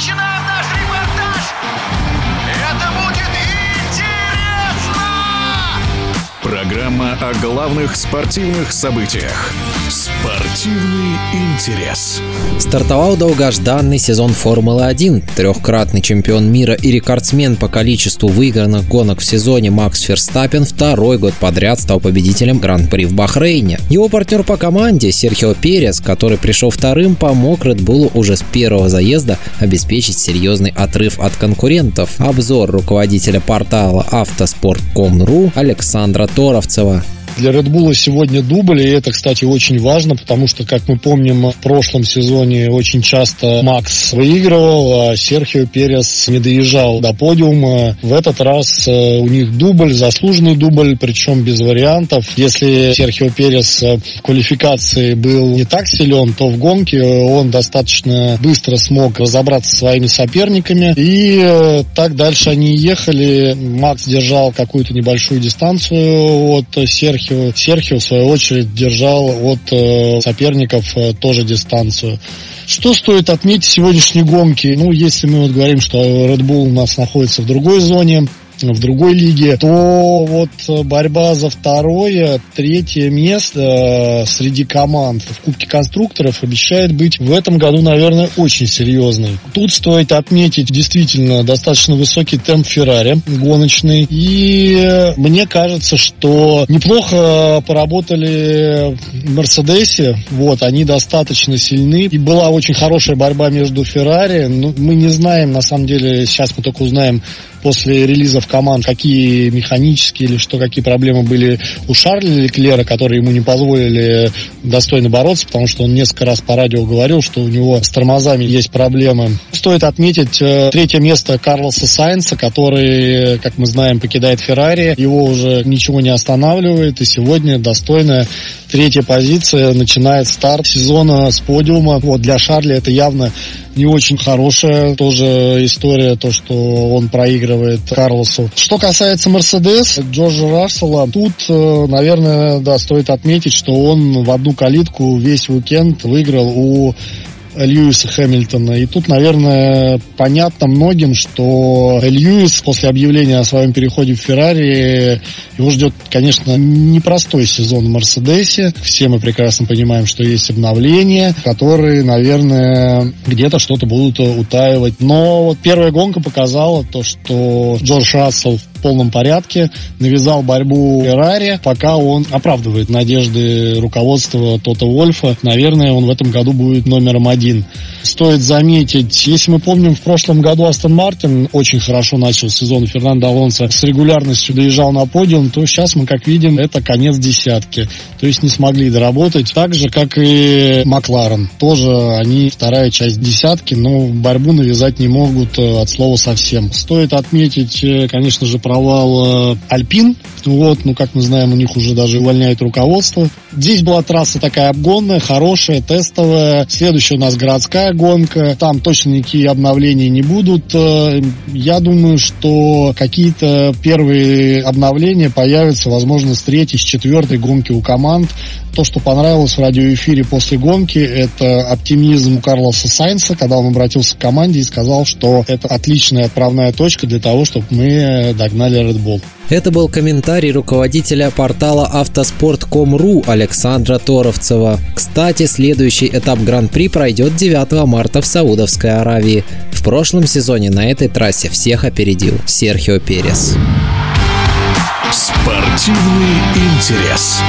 Cause Программа о главных спортивных событиях. Спортивный интерес. Стартовал долгожданный сезон Формулы-1. Трехкратный чемпион мира и рекордсмен по количеству выигранных гонок в сезоне Макс Ферстаппен второй год подряд стал победителем Гран-при в Бахрейне. Его партнер по команде Серхио Перес, который пришел вторым, помог Red Bull уже с первого заезда обеспечить серьезный отрыв от конкурентов. Обзор руководителя портала автоспорт.com.ru Александра cała Для Red Bull сегодня дубль, и это, кстати, очень важно, потому что, как мы помним, в прошлом сезоне очень часто Макс выигрывал, а Серхио Перес не доезжал до подиума. В этот раз э, у них дубль, заслуженный дубль, причем без вариантов. Если Серхио Перес э, в квалификации был не так силен, то в гонке он достаточно быстро смог разобраться со своими соперниками. И э, так дальше они ехали. Макс держал какую-то небольшую дистанцию от Серхио Серхио. Серхио, в свою очередь, держал от э, соперников э, тоже дистанцию. Что стоит отметить сегодняшней гонке? Ну, если мы вот говорим, что Red Bull у нас находится в другой зоне, в другой лиге, то вот борьба за второе, третье место э, среди команд в Кубке конструкторов обещает быть в этом году, наверное, очень серьезной. Тут стоит отметить действительно достаточно высокий темп Феррари гоночный. И мне кажется, что неплохо поработали в Мерседесе. Вот, они достаточно сильны. И была очень хорошая борьба между Феррари. Ну, мы не знаем, на самом деле, сейчас мы только узнаем после релизов команд, какие механические или что, какие проблемы были у Шарля Леклера, которые ему не позволили достойно бороться, потому что он несколько раз по радио говорил, что у него с тормозами есть проблемы. Стоит отметить э, третье место Карлоса Сайнса, который, как мы знаем, покидает Феррари. Его уже ничего не останавливает, и сегодня достойная третья позиция начинает старт сезона с подиума. Вот для Шарля это явно не очень хорошая тоже история, то, что он проигрывает Карлосу. Что касается Мерседес, Джорджа Рассела, тут, э, наверное, да, стоит отметить, что он в одну калитку весь уикенд выиграл у Льюиса Хэмилтона. И тут, наверное, понятно многим, что Льюис после объявления о своем переходе в Феррари, его ждет, конечно, непростой сезон в Мерседесе. Все мы прекрасно понимаем, что есть обновления, которые, наверное, где-то что-то будут утаивать. Но вот первая гонка показала то, что Джордж Рассел в полном порядке, навязал борьбу Феррари, пока он оправдывает надежды руководства Тота Вольфа. Наверное, он в этом году будет номером один. Стоит заметить, если мы помним, в прошлом году Астон Мартин очень хорошо начал сезон. Фернандо Алонсо с регулярностью доезжал на подиум, то сейчас мы, как видим, это конец десятки. То есть не смогли доработать. Так же, как и Макларен. Тоже они вторая часть десятки, но борьбу навязать не могут э, от слова совсем. Стоит отметить, э, конечно же, провал э, Альпин. Вот, ну, как мы знаем, у них уже даже увольняют руководство. Здесь была трасса такая обгонная, хорошая, тестовая. Следующая у нас городская гонка. Там точно никакие обновления не будут. Э, я думаю, что какие-то первые обновления появятся, возможно, с третьей, с четвертой гонки у команд. То, что понравилось в радиоэфире после гонки, это оптимизм Карлоса Сайнса, когда он обратился к команде и сказал, что это отличная отправная точка для того, чтобы мы догнали Red Bull. Это был комментарий руководителя портала автоспорт.com.ру Александра Торовцева. Кстати, следующий этап Гран-при пройдет 9 марта в Саудовской Аравии. В прошлом сезоне на этой трассе всех опередил Серхио Перес. Спортивный интерес.